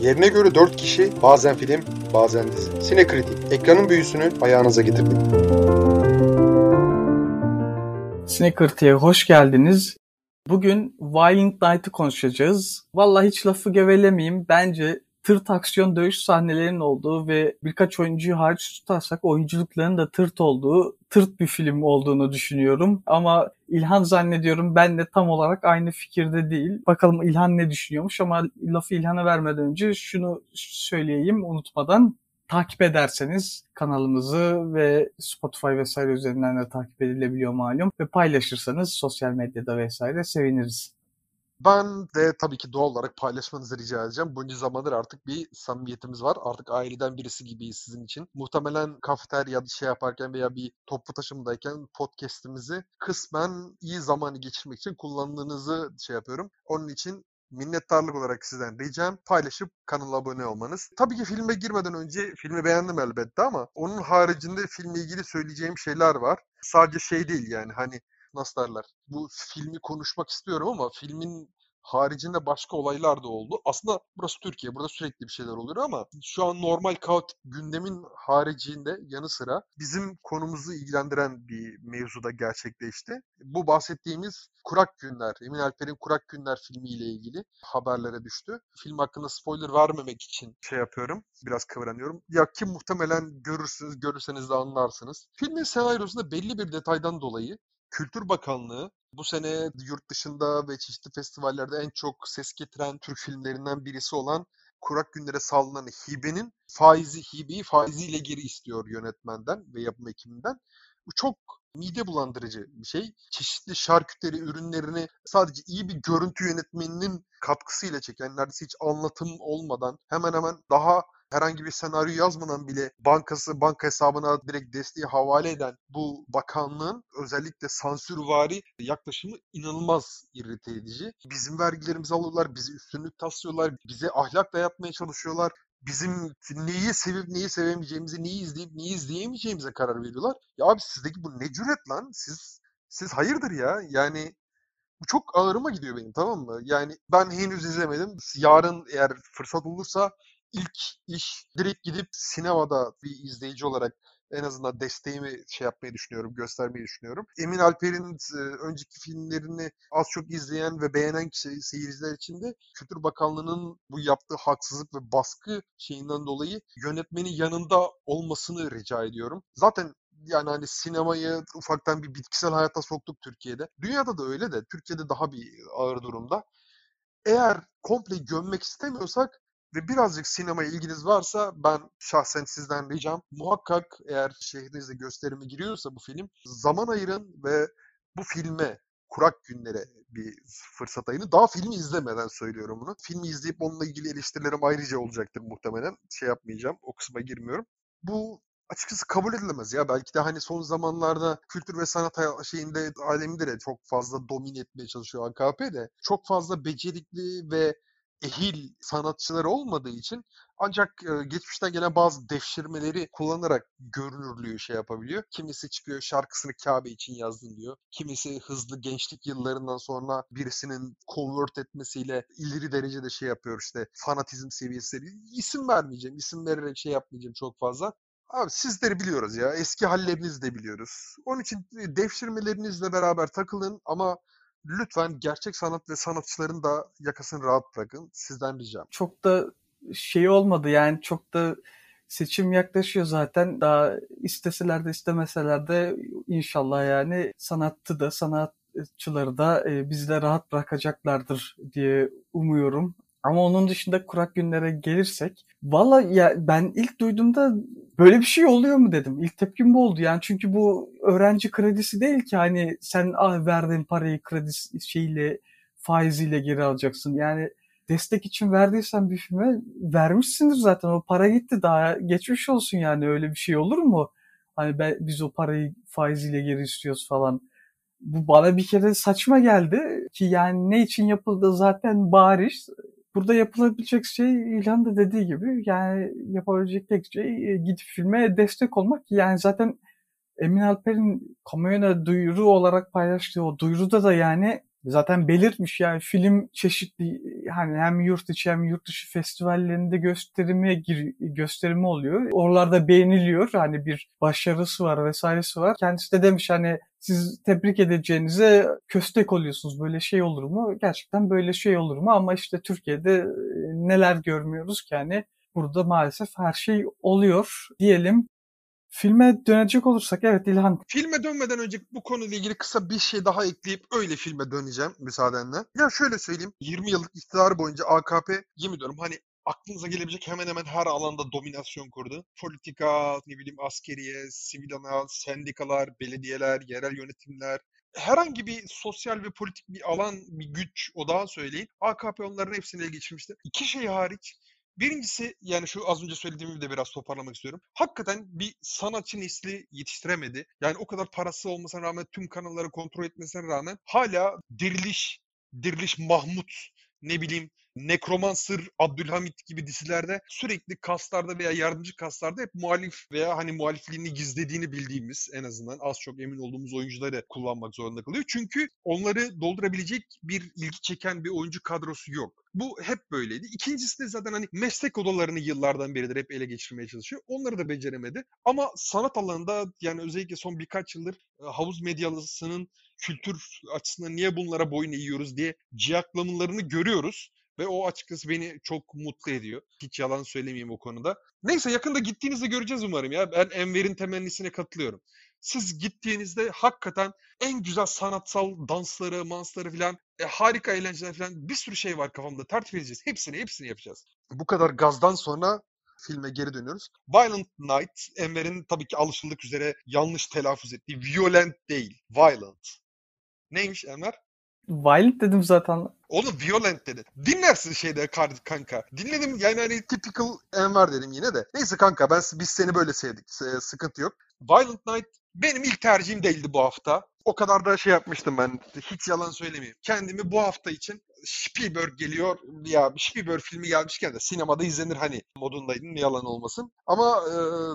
Yerine göre 4 kişi, bazen film, bazen dizi. Sinekritik, ekranın büyüsünü ayağınıza getirdik. Sinekritik'e hoş geldiniz. Bugün Violent Night'ı konuşacağız. Vallahi hiç lafı gevelemeyeyim. Bence tırt aksiyon dövüş sahnelerinin olduğu ve birkaç oyuncuyu hariç tutarsak oyunculukların da tırt olduğu, tırt bir film olduğunu düşünüyorum. Ama İlhan zannediyorum ben de tam olarak aynı fikirde değil. Bakalım İlhan ne düşünüyormuş ama lafı İlhan'a vermeden önce şunu söyleyeyim unutmadan takip ederseniz kanalımızı ve Spotify vesaire üzerinden de takip edilebiliyor malum ve paylaşırsanız sosyal medyada vesaire seviniriz. Ben de tabii ki doğal olarak paylaşmanızı rica edeceğim. Bunca zamandır artık bir samimiyetimiz var. Artık aileden birisi gibiyiz sizin için. Muhtemelen kafeterya şey yaparken veya bir toplu taşımdayken podcast'imizi kısmen iyi zamanı geçirmek için kullandığınızı şey yapıyorum. Onun için minnettarlık olarak sizden ricam paylaşıp kanala abone olmanız. Tabii ki filme girmeden önce filmi beğendim elbette ama onun haricinde filmle ilgili söyleyeceğim şeyler var. Sadece şey değil yani hani nasıl derler? Bu filmi konuşmak istiyorum ama filmin haricinde başka olaylar da oldu. Aslında burası Türkiye. Burada sürekli bir şeyler oluyor ama şu an normal kaotik gündemin haricinde yanı sıra bizim konumuzu ilgilendiren bir mevzuda gerçekleşti. Bu bahsettiğimiz Kurak Günler, Emin Alper'in Kurak Günler filmiyle ilgili haberlere düştü. Film hakkında spoiler vermemek için şey yapıyorum. Biraz kıvranıyorum. Ya ki muhtemelen görürsünüz, görürseniz de anlarsınız. Filmin senaryosunda belli bir detaydan dolayı Kültür Bakanlığı bu sene yurt dışında ve çeşitli festivallerde en çok ses getiren Türk filmlerinden birisi olan Kurak Günler'e sağlanan hibenin faizi, hibeyi faiziyle geri istiyor yönetmenden ve yapım ekibinden. Bu çok mide bulandırıcı bir şey. Çeşitli şarküteri ürünlerini sadece iyi bir görüntü yönetmeninin katkısıyla çeken, neredeyse hiç anlatım olmadan hemen hemen daha herhangi bir senaryo yazmadan bile bankası banka hesabına direkt desteği havale eden bu bakanlığın özellikle sansürvari yaklaşımı inanılmaz irrite edici. Bizim vergilerimizi alıyorlar, bizi üstünlük taslıyorlar, bize ahlak dayatmaya çalışıyorlar bizim neyi sevip neyi sevemeyeceğimizi, neyi izleyip neyi izleyemeyeceğimize karar veriyorlar. Ya abi sizdeki bu ne cüret lan? Siz siz hayırdır ya? Yani bu çok ağırıma gidiyor benim tamam mı? Yani ben henüz izlemedim. Yarın eğer fırsat olursa ilk iş direkt gidip sinemada bir izleyici olarak en azından desteğimi şey yapmayı düşünüyorum, göstermeyi düşünüyorum. Emin Alper'in e, önceki filmlerini az çok izleyen ve beğenen seyirciler için de Kültür Bakanlığı'nın bu yaptığı haksızlık ve baskı şeyinden dolayı yönetmenin yanında olmasını rica ediyorum. Zaten yani hani sinemayı ufaktan bir bitkisel hayata soktuk Türkiye'de. Dünyada da öyle de Türkiye'de daha bir ağır durumda. Eğer komple gömmek istemiyorsak ve birazcık sinemaya ilginiz varsa ben şahsen sizden ricam muhakkak eğer şehrinizde gösterime giriyorsa bu film zaman ayırın ve bu filme kurak günlere bir fırsat ayını. Daha filmi izlemeden söylüyorum bunu. Filmi izleyip onunla ilgili eleştirilerim ayrıca olacaktır muhtemelen. Şey yapmayacağım. O kısma girmiyorum. Bu açıkçası kabul edilemez ya. Belki de hani son zamanlarda kültür ve sanat şeyinde aleminde de çok fazla domine etmeye çalışıyor AKP de. Çok fazla becerikli ve ehil sanatçıları olmadığı için ancak geçmişten gelen bazı devşirmeleri kullanarak görünürlüğü şey yapabiliyor. Kimisi çıkıyor şarkısını Kabe için yazdım diyor. Kimisi hızlı gençlik yıllarından sonra birisinin convert etmesiyle ileri derecede şey yapıyor işte fanatizm seviyesi. İsim vermeyeceğim, isim vererek şey yapmayacağım çok fazla. Abi sizleri biliyoruz ya. Eski hallerinizi de biliyoruz. Onun için devşirmelerinizle beraber takılın ama lütfen gerçek sanat ve sanatçıların da yakasını rahat bırakın. Sizden ricam. Çok da şey olmadı yani çok da seçim yaklaşıyor zaten. Daha isteseler de istemeseler de inşallah yani sanatçı da sanatçıları da e, bizle rahat bırakacaklardır diye umuyorum. Ama onun dışında kurak günlere gelirsek valla ya ben ilk duyduğumda böyle bir şey oluyor mu dedim. İlk tepkim bu oldu yani çünkü bu öğrenci kredisi değil ki hani sen ah, verdiğin parayı kredi şeyle faiziyle geri alacaksın. Yani destek için verdiysen bir filme vermişsindir zaten o para gitti daha geçmiş olsun yani öyle bir şey olur mu? Hani ben, biz o parayı faiziyle geri istiyoruz falan. Bu bana bir kere saçma geldi ki yani ne için yapıldığı zaten bariz burada yapılabilecek şey İlhan da dediği gibi yani yapabilecek tek şey e, gidip filme destek olmak. Yani zaten Emin Alper'in kamuoyuna duyuru olarak paylaştığı o duyuruda da yani Zaten belirtmiş yani film çeşitli hani hem yurt içi hem yurt dışı festivallerinde gösterime gir, gösterimi oluyor. Oralarda beğeniliyor. Hani bir başarısı var vesairesi var. Kendisi de demiş hani siz tebrik edeceğinize köstek oluyorsunuz. Böyle şey olur mu? Gerçekten böyle şey olur mu? Ama işte Türkiye'de e, neler görmüyoruz ki hani burada maalesef her şey oluyor diyelim. Filme dönecek olursak evet İlhan. Filme dönmeden önce bu konuyla ilgili kısa bir şey daha ekleyip öyle filme döneceğim müsaadenle. Ya şöyle söyleyeyim 20 yıllık iktidarı boyunca AKP yemin ediyorum hani aklınıza gelebilecek hemen hemen her alanda dominasyon kurdu. Politika, ne bileyim askeriye, sivil ana, sendikalar, belediyeler, yerel yönetimler, herhangi bir sosyal ve politik bir alan, bir güç odağı söyleyin. AKP onların hepsini ele geçirmişti. İki şey hariç Birincisi yani şu az önce söylediğimi de biraz toparlamak istiyorum. Hakikaten bir sanatçı nesli yetiştiremedi. Yani o kadar parası olmasına rağmen tüm kanalları kontrol etmesine rağmen hala Diriliş, Diriliş Mahmut ne bileyim Nekromancer, Abdülhamit gibi dizilerde sürekli kaslarda veya yardımcı kaslarda hep muhalif veya hani muhalifliğini gizlediğini bildiğimiz en azından az çok emin olduğumuz oyuncuları kullanmak zorunda kalıyor. Çünkü onları doldurabilecek bir ilgi çeken bir oyuncu kadrosu yok. Bu hep böyleydi. İkincisi de zaten hani meslek odalarını yıllardan beridir hep ele geçirmeye çalışıyor. Onları da beceremedi. Ama sanat alanında yani özellikle son birkaç yıldır e, havuz medyalısının kültür açısından niye bunlara boyun eğiyoruz diye ciyaklamalarını görüyoruz. Ve o açıkçası beni çok mutlu ediyor. Hiç yalan söylemeyeyim o konuda. Neyse yakında gittiğinizde göreceğiz umarım ya. Ben Enver'in temennisine katılıyorum. Siz gittiğinizde hakikaten en güzel sanatsal dansları, mansları falan, e, harika eğlenceler falan bir sürü şey var kafamda. Tertip edeceğiz. Hepsini, hepsini yapacağız. Bu kadar gazdan sonra filme geri dönüyoruz. Violent Night, Enver'in tabii ki alışıldık üzere yanlış telaffuz ettiği violent değil, violent. Neymiş Enver? Violent dedim zaten. Oğlum violent dedi. Dinlersin şeyde kanka. Dinledim yani hani typical Enver dedim yine de. Neyse kanka ben biz seni böyle sevdik. Sıkıntı yok. Violent Night benim ilk tercihim değildi bu hafta. O kadar da şey yapmıştım ben. Hiç yalan söylemeyeyim. Kendimi bu hafta için Spielberg geliyor. Ya Spielberg filmi gelmişken de sinemada izlenir hani modundaydım. Yalan olmasın. Ama e,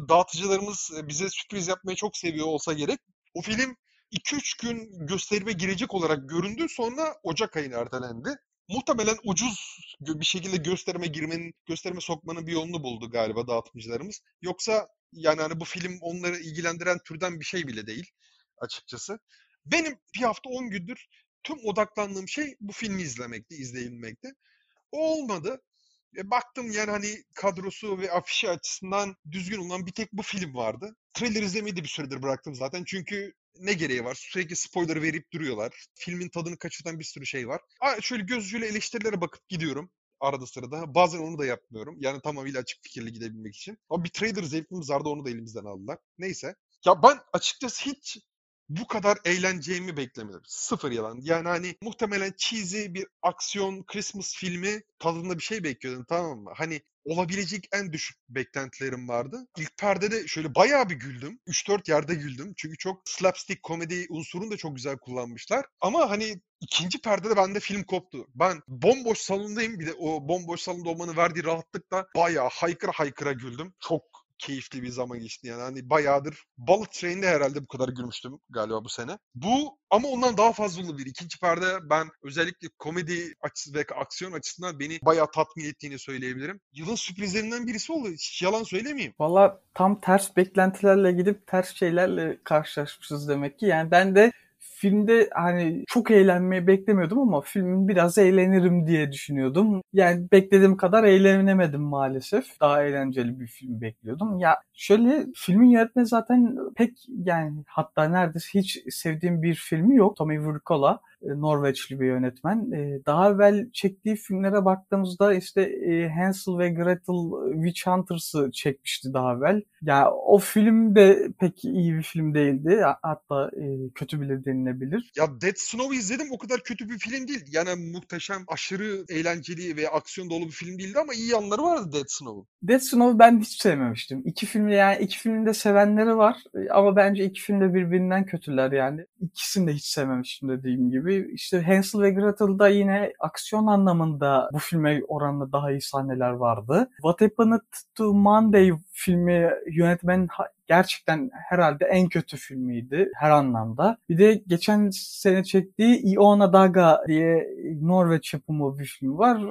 dağıtıcılarımız bize sürpriz yapmayı çok seviyor olsa gerek. O film 2-3 gün gösterime girecek olarak göründü. Sonra Ocak ayına ertelendi. Muhtemelen ucuz bir şekilde gösterime girmenin, gösterime sokmanın bir yolunu buldu galiba dağıtımcılarımız. Yoksa yani hani bu film onları ilgilendiren türden bir şey bile değil açıkçası. Benim bir hafta 10 gündür tüm odaklandığım şey bu filmi izlemekti, izleyebilmekti. O olmadı. E, baktım yani hani kadrosu ve afişi açısından düzgün olan bir tek bu film vardı. Trailer izlemeyi de bir süredir bıraktım zaten. Çünkü ne gereği var? Sürekli spoiler verip duruyorlar. Filmin tadını kaçırtan bir sürü şey var. Aa, şöyle gözcüyle eleştirilere bakıp gidiyorum arada sırada. Bazen onu da yapmıyorum. Yani tamamıyla açık fikirli gidebilmek için. Ama bir trailer zevkimiz vardı onu da elimizden aldılar. Neyse. Ya ben açıkçası hiç bu kadar eğleneceğimi beklemedim. Sıfır yalan. Yani hani muhtemelen cheesy bir aksiyon Christmas filmi tadında bir şey bekliyordum tamam mı? Hani olabilecek en düşük beklentilerim vardı. İlk perdede şöyle bayağı bir güldüm. 3-4 yerde güldüm. Çünkü çok slapstick komedi unsurunu da çok güzel kullanmışlar. Ama hani ikinci perdede bende film koptu. Ben bomboş salondayım. Bir de o bomboş salonda olmanın verdiği rahatlıkla bayağı haykıra haykıra güldüm. Çok keyifli bir zaman geçti yani. Hani bayağıdır Bullet Train'de herhalde bu kadar gülmüştüm galiba bu sene. Bu ama ondan daha fazla olabilir. İkinci perde ben özellikle komedi açısı ve aksiyon açısından beni bayağı tatmin ettiğini söyleyebilirim. Yılın sürprizlerinden birisi oldu. Hiç yalan söylemeyeyim. Valla tam ters beklentilerle gidip ters şeylerle karşılaşmışız demek ki. Yani ben de filmde hani çok eğlenmeyi beklemiyordum ama filmin biraz eğlenirim diye düşünüyordum. Yani beklediğim kadar eğlenemedim maalesef. Daha eğlenceli bir film bekliyordum. Ya şöyle filmin yönetmeni zaten pek yani hatta neredeyse hiç sevdiğim bir filmi yok. Tommy Wirkola. E, Norveçli bir yönetmen. E, daha evvel çektiği filmlere baktığımızda işte e, Hansel ve Gretel Witch Hunters'ı çekmişti daha evvel. Ya o film de pek iyi bir film değildi. Hatta kötü bile denilebilir. Ya Dead Snow'u izledim o kadar kötü bir film değil. Yani muhteşem, aşırı eğlenceli ve aksiyon dolu bir film değildi ama iyi yanları vardı Dead Snow'un. Dead Snow'u ben hiç sevmemiştim. İki filmi yani iki filmin de sevenleri var ama bence iki film de birbirinden kötüler yani. İkisini de hiç sevmemiştim dediğim gibi işte Hansel ve Gretel'da yine aksiyon anlamında bu filme oranla daha iyi sahneler vardı. What Happened to Monday filmi yönetmenin gerçekten herhalde en kötü filmiydi her anlamda. Bir de geçen sene çektiği Iona Daga diye Norveç yapımı bir film var.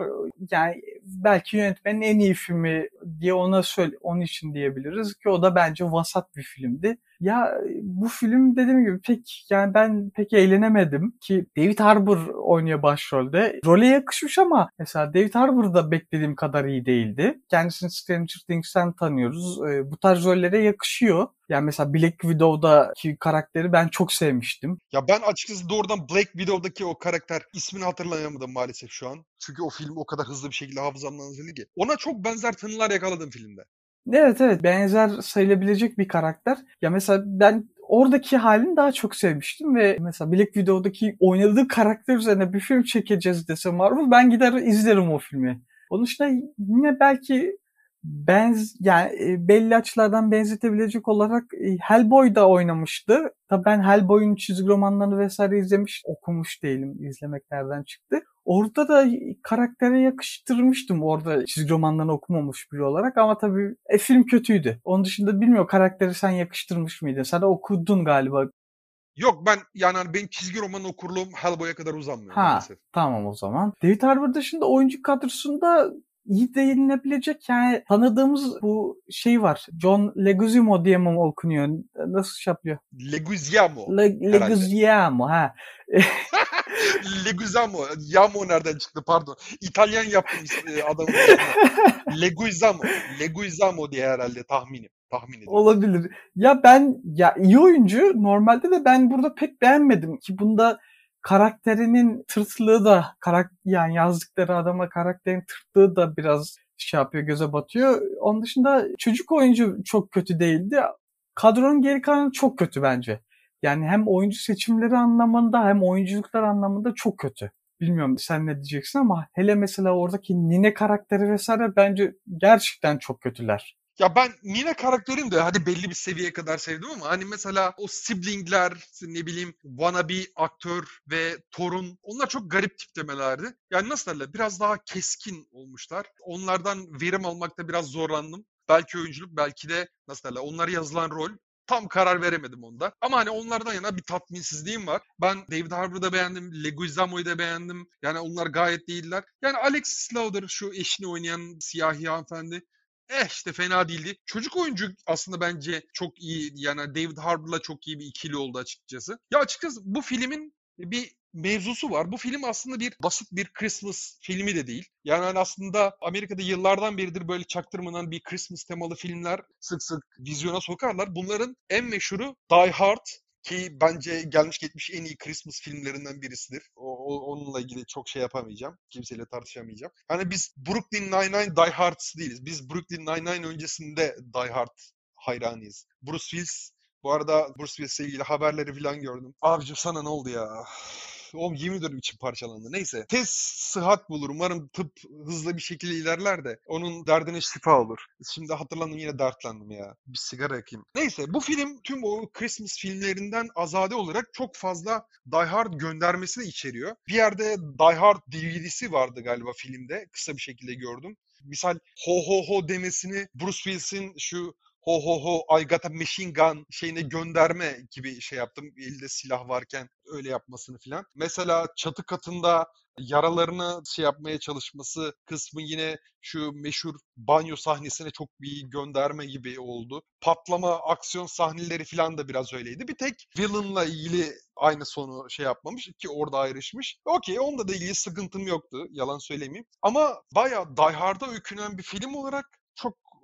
Yani belki yönetmenin en iyi filmi diye ona söyle, onun için diyebiliriz ki o da bence vasat bir filmdi. Ya bu film dediğim gibi pek yani ben pek eğlenemedim ki David Harbour oynuyor başrolde. Role yakışmış ama mesela David Harbour da beklediğim kadar iyi değildi. Kendisini Stranger Things'ten tanıyoruz. Bu tarz rollere yakışıyor. Yani mesela Black Widow'daki karakteri ben çok sevmiştim. Ya ben açıkçası doğrudan Black Widow'daki o karakter ismini hatırlayamadım maalesef şu an. Çünkü o film o kadar hızlı bir şekilde hafızamdan azalıyor ki. Ona çok benzer tınılar yakaladım filmde. Evet evet benzer sayılabilecek bir karakter. Ya mesela ben oradaki halini daha çok sevmiştim ve mesela Black Widow'daki oynadığı karakter üzerine bir film çekeceğiz dese Marvel ben gider izlerim o filmi. Onun dışında yine belki benz yani belli açılardan benzetebilecek olarak Hellboy da oynamıştı. Tabii ben Hellboy'un çizgi romanlarını vesaire izlemiş, okumuş değilim. İzlemek nereden çıktı. Orada da karaktere yakıştırmıştım orada çizgi romanlarını okumamış biri olarak ama tabii e, film kötüydü. Onun dışında bilmiyorum karakteri sen yakıştırmış mıydın? Sen de okudun galiba. Yok ben yani hani benim çizgi roman okurluğum Hellboy'a kadar uzanmıyor ha, maalesef. Tamam o zaman. David Harbour dışında oyuncu kadrosunda iyi değinilebilecek yani tanıdığımız bu şey var. John Leguizamo diye mi okunuyor? Nasıl şey yapıyor? Leguizamo. Le, Leguizamo ha. Leguizamo. Yamo nereden çıktı pardon. İtalyan yaptım adamın. Leguizamo. Leguizamo diye herhalde tahminim. Tahmin ediyorum. Olabilir. Ya ben ya iyi oyuncu normalde de ben burada pek beğenmedim ki bunda karakterinin tırtlığı da karak yani yazdıkları adama karakterin tırtlığı da biraz şey yapıyor göze batıyor. Onun dışında çocuk oyuncu çok kötü değildi. Kadronun geri kalanı çok kötü bence. Yani hem oyuncu seçimleri anlamında hem oyunculuklar anlamında çok kötü. Bilmiyorum sen ne diyeceksin ama hele mesela oradaki Nine karakteri vesaire bence gerçekten çok kötüler. Ya ben Nina karakterini de hadi belli bir seviyeye kadar sevdim ama hani mesela o siblingler ne bileyim wannabe aktör ve torun onlar çok garip tiplemelerdi. Yani nasıl derler biraz daha keskin olmuşlar. Onlardan verim almakta biraz zorlandım. Belki oyunculuk belki de nasıl derler onlara yazılan rol tam karar veremedim onda. Ama hani onlardan yana bir tatminsizliğim var. Ben David Harbour'ı da beğendim. Leguizamo'yu da beğendim. Yani onlar gayet değiller. Yani Alex Lauder şu eşini oynayan siyahi hanımefendi eh işte fena değildi. Çocuk oyuncu aslında bence çok iyi. Yani David Harbour'la çok iyi bir ikili oldu açıkçası. Ya açıkçası bu filmin bir mevzusu var. Bu film aslında bir basit bir Christmas filmi de değil. Yani hani aslında Amerika'da yıllardan beridir böyle çaktırmadan bir Christmas temalı filmler sık sık vizyona sokarlar. Bunların en meşhuru Die Hard ki bence gelmiş geçmiş en iyi Christmas filmlerinden birisidir. O, o, onunla ilgili çok şey yapamayacağım. Kimseyle tartışamayacağım. Hani biz Brooklyn Nine-Nine Die Hard's değiliz. Biz Brooklyn Nine-Nine öncesinde Die Hard hayranıyız. Bruce Willis bu arada Bruce Willis'le ilgili haberleri falan gördüm. Abicim sana ne oldu ya? Oğlum yemin ediyorum içim parçalandı. Neyse. Tez sıhhat bulur. Umarım tıp hızlı bir şekilde ilerler de onun derdine şifa olur. Şimdi hatırlandım yine dertlendim ya. Bir sigara yakayım. Neyse bu film tüm o Christmas filmlerinden azade olarak çok fazla Die Hard göndermesi de içeriyor. Bir yerde Die Hard DVD'si vardı galiba filmde. Kısa bir şekilde gördüm. Misal ho ho ho demesini Bruce Willis'in şu ho ho ho I got a machine gun şeyine gönderme gibi şey yaptım. Elde silah varken öyle yapmasını filan. Mesela çatı katında yaralarını şey yapmaya çalışması kısmı yine şu meşhur banyo sahnesine çok bir gönderme gibi oldu. Patlama aksiyon sahneleri falan da biraz öyleydi. Bir tek villain'la ilgili aynı sonu şey yapmamış ki orada ayrışmış. Okey onda da ilgili sıkıntım yoktu yalan söylemeyeyim. Ama bayağı Die Hard'a öykünen bir film olarak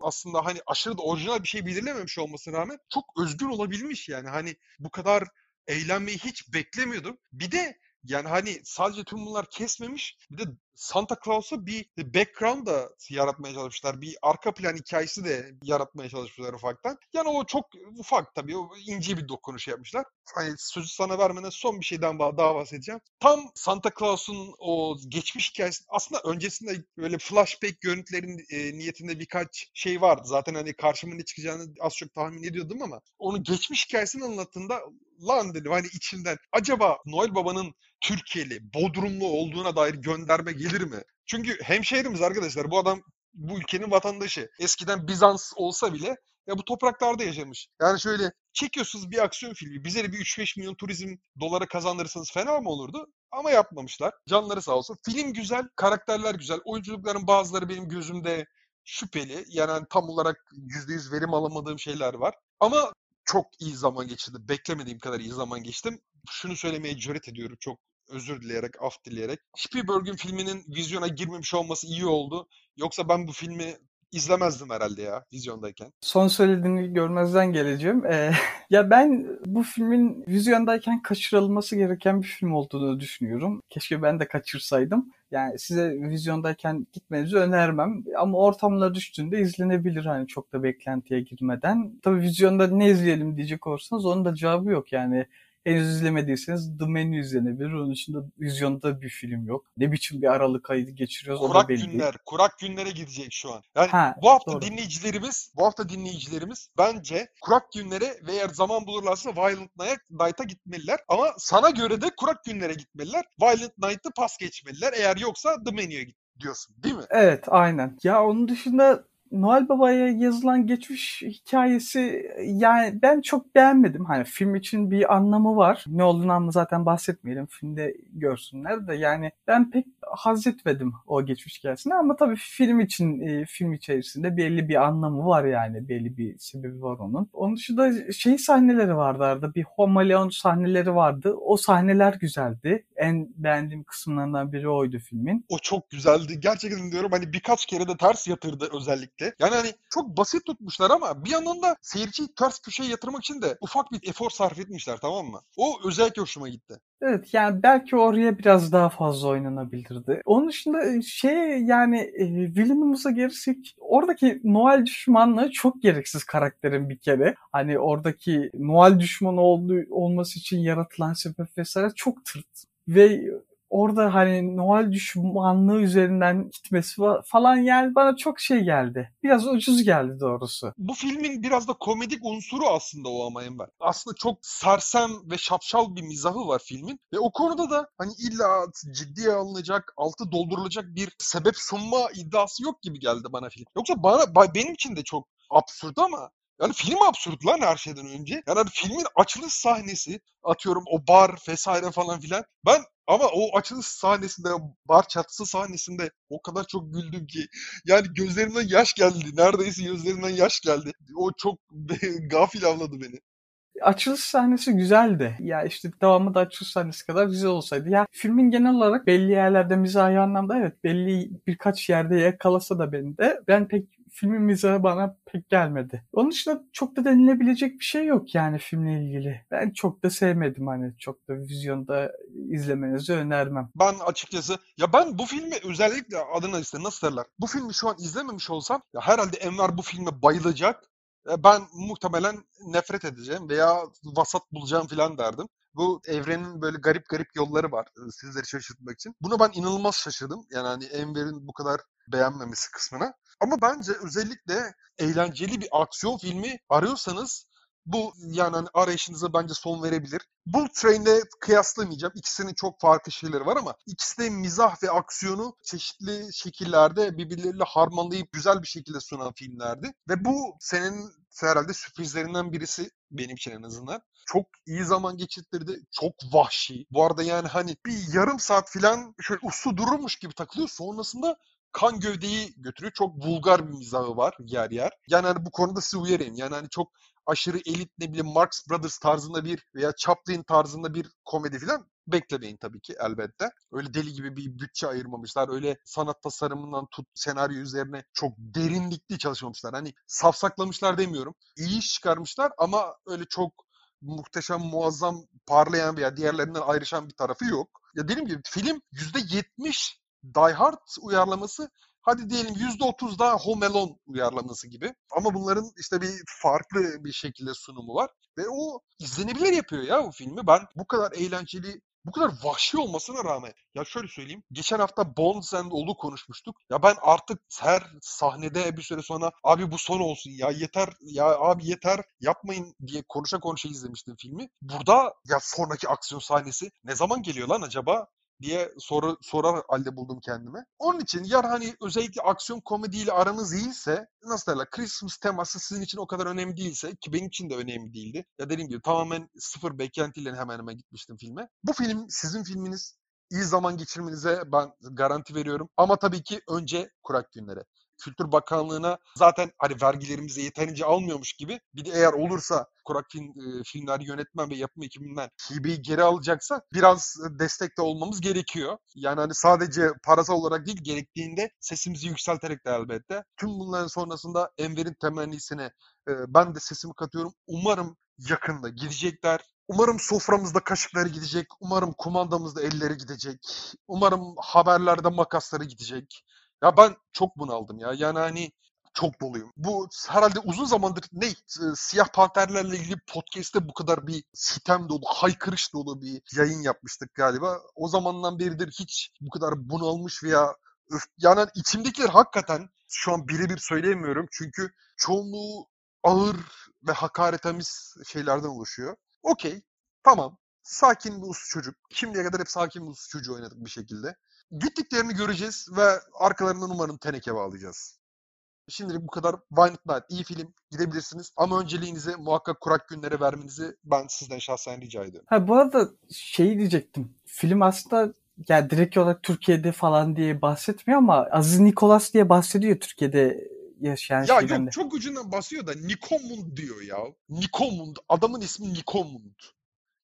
aslında hani aşırı da orijinal bir şey belirlememiş olmasına rağmen çok özgür olabilmiş yani. Hani bu kadar eğlenmeyi hiç beklemiyordum. Bir de yani hani sadece tüm bunlar kesmemiş. Bir de Santa Claus'a bir background da yaratmaya çalışmışlar. Bir arka plan hikayesi de yaratmaya çalışmışlar ufaktan. Yani o çok ufak tabii. O ince bir dokunuş yapmışlar. Hani sözü sana vermeden son bir şeyden daha bahsedeceğim. Tam Santa Claus'un o geçmiş hikayesi aslında öncesinde böyle flashback görüntülerin e, niyetinde birkaç şey vardı. Zaten hani karşıma ne çıkacağını az çok tahmin ediyordum ama onun geçmiş hikayesini anlattığında lan dedim hani içimden acaba Noel Baba'nın Türkiye'li, Bodrumlu olduğuna dair gönderme gelir mi? Çünkü hemşehrimiz arkadaşlar bu adam bu ülkenin vatandaşı. Eskiden Bizans olsa bile ya bu topraklarda yaşamış. Yani şöyle çekiyorsunuz bir aksiyon filmi. Bize de bir 3-5 milyon turizm dolara kazandırırsanız fena mı olurdu? Ama yapmamışlar. Canları sağ olsun. Film güzel, karakterler güzel. Oyunculukların bazıları benim gözümde şüpheli. Yani tam olarak %100 verim alamadığım şeyler var. Ama çok iyi zaman geçirdim. Beklemediğim kadar iyi zaman geçtim. Şunu söylemeye cüret ediyorum çok özür dileyerek, af dileyerek. Spielberg'ün filminin vizyona girmemiş olması iyi oldu. Yoksa ben bu filmi izlemezdim herhalde ya vizyondayken. Son söylediğini görmezden geleceğim. Ee, ya ben bu filmin vizyondayken kaçırılması gereken bir film olduğunu düşünüyorum. Keşke ben de kaçırsaydım. Yani size vizyondayken gitmenizi önermem. Ama ortamlara düştüğünde izlenebilir hani çok da beklentiye girmeden. Tabii vizyonda ne izleyelim diyecek olursanız onun da cevabı yok yani. Henüz izlemediyseniz The Menu izlenebilir. Onun dışında vizyonda bir film yok. Ne biçim bir aralık ayı geçiriyoruz o da Kurak belli. günler, kurak günlere gidecek şu an. Yani Ha, bu hafta doğru. dinleyicilerimiz, bu hafta dinleyicilerimiz bence kurak günlere ve eğer zaman bulurlarsa Violent Night'a gitmeliler. Ama sana göre de kurak günlere gitmeliler. Violent Night'ı pas geçmeliler. Eğer yoksa The Menu'ya git diyorsun değil mi? Evet aynen. Ya onun dışında Noel Baba'ya yazılan geçmiş hikayesi yani ben çok beğenmedim. Hani film için bir anlamı var. Ne olduğunu ama zaten bahsetmeyelim. Filmde görsünler de yani ben pek haz etmedim o geçmiş hikayesini ama tabii film için e, film içerisinde belli bir anlamı var yani. Belli bir sebebi var onun. Onun dışında şey sahneleri vardı arada. Bir Home Alone sahneleri vardı. O sahneler güzeldi. En beğendiğim kısımlarından biri oydu filmin. O çok güzeldi. Gerçekten diyorum hani birkaç kere de ters yatırdı özellikle. Yani hani çok basit tutmuşlar ama bir yandan da seyirciyi ters köşeye yatırmak için de ufak bir efor sarf etmişler tamam mı? O özellikle hoşuma gitti. Evet yani belki oraya biraz daha fazla oynanabilirdi. Onun dışında şey yani e, Williams'a gelirsek oradaki Noel düşmanlığı çok gereksiz karakterin bir kere. Hani oradaki Noel düşmanı olduğu, olması için yaratılan sebep vesaire çok tırt. Ve orada hani Noel düşmanlığı üzerinden gitmesi fa- falan yani bana çok şey geldi. Biraz ucuz geldi doğrusu. Bu filmin biraz da komedik unsuru aslında o ama Enver. Aslında çok sersem ve şapşal bir mizahı var filmin. Ve o konuda da hani illa ciddiye alınacak, altı doldurulacak bir sebep sunma iddiası yok gibi geldi bana film. Yoksa bana ba- benim için de çok absürt ama yani film absürt lan her şeyden önce. Yani hani filmin açılış sahnesi atıyorum o bar vesaire falan filan. Ben ama o açılış sahnesinde, bar çatısı sahnesinde o kadar çok güldüm ki. Yani gözlerimden yaş geldi. Neredeyse gözlerimden yaş geldi. O çok gafil avladı beni. Açılış sahnesi güzeldi. Ya işte devamı da açılış sahnesi kadar güzel olsaydı. Ya filmin genel olarak belli yerlerde mizahi anlamda evet belli birkaç yerde yakalasa da beni de ben pek filmin mizahı bana pek gelmedi. Onun dışında çok da denilebilecek bir şey yok yani filmle ilgili. Ben çok da sevmedim hani çok da vizyonda izlemenizi önermem. Ben açıkçası ya ben bu filmi özellikle adına işte nasıl derler? Bu filmi şu an izlememiş olsam ya herhalde Enver bu filme bayılacak. E, Ben muhtemelen nefret edeceğim veya vasat bulacağım filan derdim. Bu evrenin böyle garip garip yolları var e, sizleri şaşırtmak için. Buna ben inanılmaz şaşırdım. Yani hani Enver'in bu kadar beğenmemesi kısmına. Ama bence özellikle eğlenceli bir aksiyon filmi arıyorsanız bu yani hani arayışınıza bence son verebilir. Bull Train'le kıyaslamayacağım. İkisinin çok farklı şeyleri var ama ikisi de mizah ve aksiyonu çeşitli şekillerde birbirleriyle harmanlayıp güzel bir şekilde sunan filmlerdi. Ve bu senin herhalde sürprizlerinden birisi benim için en azından. Çok iyi zaman geçirttirdi. Çok vahşi. Bu arada yani hani bir yarım saat falan şöyle uslu dururmuş gibi takılıyor. Sonrasında kan gövdeyi götürüyor. Çok vulgar bir mizahı var yer yer. Yani hani bu konuda sizi uyarayım. Yani hani çok aşırı elit ne bileyim Marx Brothers tarzında bir veya Chaplin tarzında bir komedi falan beklemeyin tabii ki elbette. Öyle deli gibi bir bütçe ayırmamışlar. Öyle sanat tasarımından tut senaryo üzerine çok derinlikli çalışmamışlar. Hani safsaklamışlar demiyorum. İyi iş çıkarmışlar ama öyle çok muhteşem, muazzam, parlayan veya diğerlerinden ayrışan bir tarafı yok. Ya dediğim gibi film %70 Die Hard uyarlaması hadi diyelim %30 daha Home Alone uyarlaması gibi. Ama bunların işte bir farklı bir şekilde sunumu var. Ve o izlenebilir yapıyor ya bu filmi. Ben bu kadar eğlenceli, bu kadar vahşi olmasına rağmen. Ya şöyle söyleyeyim. Geçen hafta Bones and All'u konuşmuştuk. Ya ben artık her sahnede bir süre sonra abi bu son olsun ya yeter ya abi yeter yapmayın diye konuşa konuşa izlemiştim filmi. Burada ya sonraki aksiyon sahnesi ne zaman geliyor lan acaba? Diye soru sorar halde buldum kendime. Onun için yar hani özellikle aksiyon komediyle aranız iyiyse nasıl derler Christmas teması sizin için o kadar önemli değilse ki benim için de önemli değildi. Ya dediğim gibi tamamen sıfır beklentiyle hemen hemen gitmiştim filme. Bu film sizin filminiz. İyi zaman geçirmenize ben garanti veriyorum. Ama tabii ki önce kurak günlere. Kültür Bakanlığı'na zaten hani vergilerimizi yeterince almıyormuş gibi bir de eğer olursa Kurak film, e, filmler yönetmen ve yapım ekibinden hibeyi geri alacaksa biraz destekte olmamız gerekiyor. Yani hani sadece parasal olarak değil gerektiğinde sesimizi yükselterek de elbette. Tüm bunların sonrasında Enver'in temennisine e, ben de sesimi katıyorum. Umarım yakında gidecekler. Umarım soframızda kaşıkları gidecek. Umarım kumandamızda elleri gidecek. Umarım haberlerde makasları gidecek. Ya ben çok bunaldım ya. Yani hani çok doluyum. Bu herhalde uzun zamandır ne siyah panterlerle ilgili podcast'te bu kadar bir sitem dolu, haykırış dolu bir yayın yapmıştık galiba. O zamandan beridir hiç bu kadar bunalmış veya öf, yani içimdekiler hakikaten şu an birebir söyleyemiyorum çünkü çoğunluğu ağır ve hakaretamiz şeylerden oluşuyor. Okey, tamam. Sakin bir uslu çocuk. Şimdiye kadar hep sakin bir uslu çocuğu oynadık bir şekilde. Gittiklerini göreceğiz ve arkalarından umarım teneke bağlayacağız. Şimdilik bu kadar. Not Night iyi film. Gidebilirsiniz. Ama önceliğinizi muhakkak kurak günlere vermenizi ben sizden şahsen rica ediyorum. Ha bu arada şeyi diyecektim. Film aslında yani direkt olarak Türkiye'de falan diye bahsetmiyor ama Aziz Nikolas diye bahsediyor Türkiye'de yaşayan ya şeyden yok de. çok ucundan basıyor da Nikomund diyor ya. Nikomund. Adamın ismi Nikomund.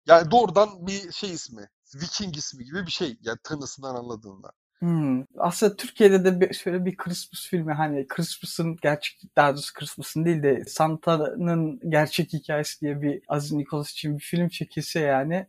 Yani doğrudan bir şey ismi. Viking ismi gibi bir şey. Yani tanısından anladığında. Hmm. Aslında Türkiye'de de bir, şöyle bir Christmas filmi hani Christmas'ın gerçek daha doğrusu Christmas'ın değil de Santa'nın gerçek hikayesi diye bir Aziz Nikolas için bir film çekilse yani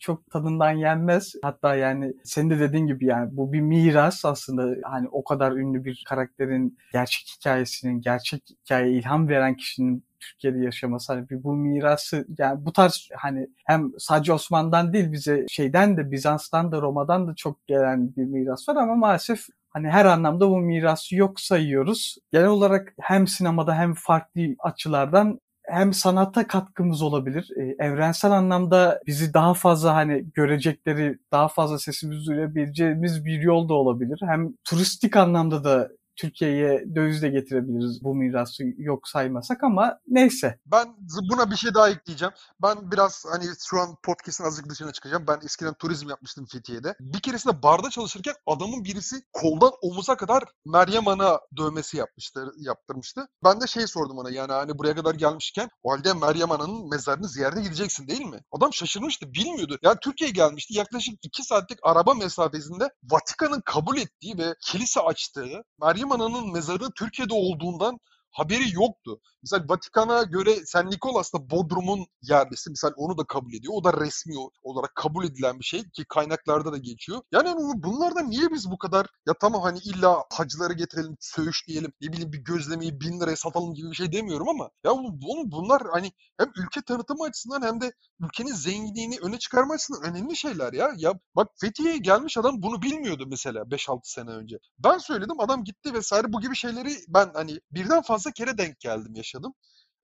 çok tadından yenmez. Hatta yani senin de dediğin gibi yani bu bir miras aslında hani o kadar ünlü bir karakterin gerçek hikayesinin, gerçek hikayeye ilham veren kişinin Türkiye'de yaşaması hani bir bu mirası yani bu tarz hani hem sadece Osman'dan değil bize şeyden de Bizans'tan da Roma'dan da çok gelen bir miras var ama maalesef hani her anlamda bu mirası yok sayıyoruz. Genel olarak hem sinemada hem farklı açılardan hem sanata katkımız olabilir. E, evrensel anlamda bizi daha fazla hani görecekleri, daha fazla sesimizi duyabileceğimiz bir yol da olabilir. Hem turistik anlamda da Türkiye'ye döviz de getirebiliriz bu mirası yok saymasak ama neyse. Ben buna bir şey daha ekleyeceğim. Ben biraz hani şu an podcast'ın azıcık dışına çıkacağım. Ben eskiden turizm yapmıştım Fethiye'de. Bir keresinde barda çalışırken adamın birisi koldan omuza kadar Meryem Ana dövmesi yapmıştı, yaptırmıştı. Ben de şey sordum ona yani hani buraya kadar gelmişken o halde Meryem Ana'nın mezarını ziyarete gideceksin değil mi? Adam şaşırmıştı, bilmiyordu. Yani Türkiye'ye gelmişti. Yaklaşık iki saatlik araba mesafesinde Vatikan'ın kabul ettiği ve kilise açtığı Meryem Ana'nın mezarı Türkiye'de olduğundan haberi yoktu. Mesela Vatikan'a göre Sen Nikolas da Bodrum'un yerlisi. Mesela onu da kabul ediyor. O da resmi olarak kabul edilen bir şey ki kaynaklarda da geçiyor. Yani bunlardan niye biz bu kadar ya tamam hani illa hacıları getirelim, söğüşleyelim, ne bileyim bir gözlemeyi bin liraya satalım gibi bir şey demiyorum ama ya bunu, bunlar hani hem ülke tanıtımı açısından hem de ülkenin zenginliğini öne çıkarma açısından önemli şeyler ya. Ya bak Fethiye'ye gelmiş adam bunu bilmiyordu mesela 5-6 sene önce. Ben söyledim adam gitti vesaire bu gibi şeyleri ben hani birden fazla kere denk geldim yaşadım.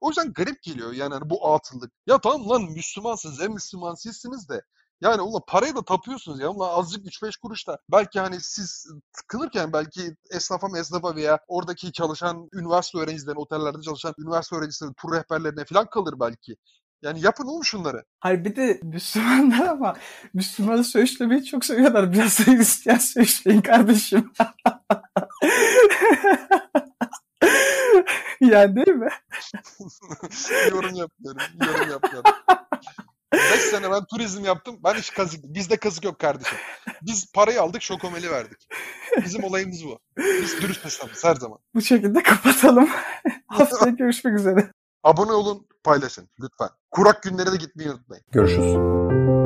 O yüzden garip geliyor yani hani bu atıllık. Ya tamam lan Müslümansınız en Müslüman sizsiniz de yani ulan parayı da tapıyorsunuz ya. Ulan azıcık 3-5 kuruş da belki hani siz tıkınırken belki esnafa esnafa veya oradaki çalışan üniversite öğrencilerine, otellerde çalışan üniversite öğrencileri, tur rehberlerine falan kalır belki. Yani yapın oğlum şunları. Hayır bir de Müslümanlar ama Müslümanı söğüşlemeyi çok seviyorlar. Biraz da Hristiyan söğüşleyin kardeşim. yani değil mi? yorum yapmıyorum. Yorum yapmıyorum. 5 sene ben turizm yaptım. Ben hiç kazık, bizde kazık yok kardeşim. Biz parayı aldık, şokomeli verdik. Bizim olayımız bu. Biz dürüst esnafız her zaman. Bu şekilde kapatalım. Haftaya görüşmek üzere. Abone olun, paylaşın lütfen. Kurak günlere de gitmeyi unutmayın. Görüşürüz.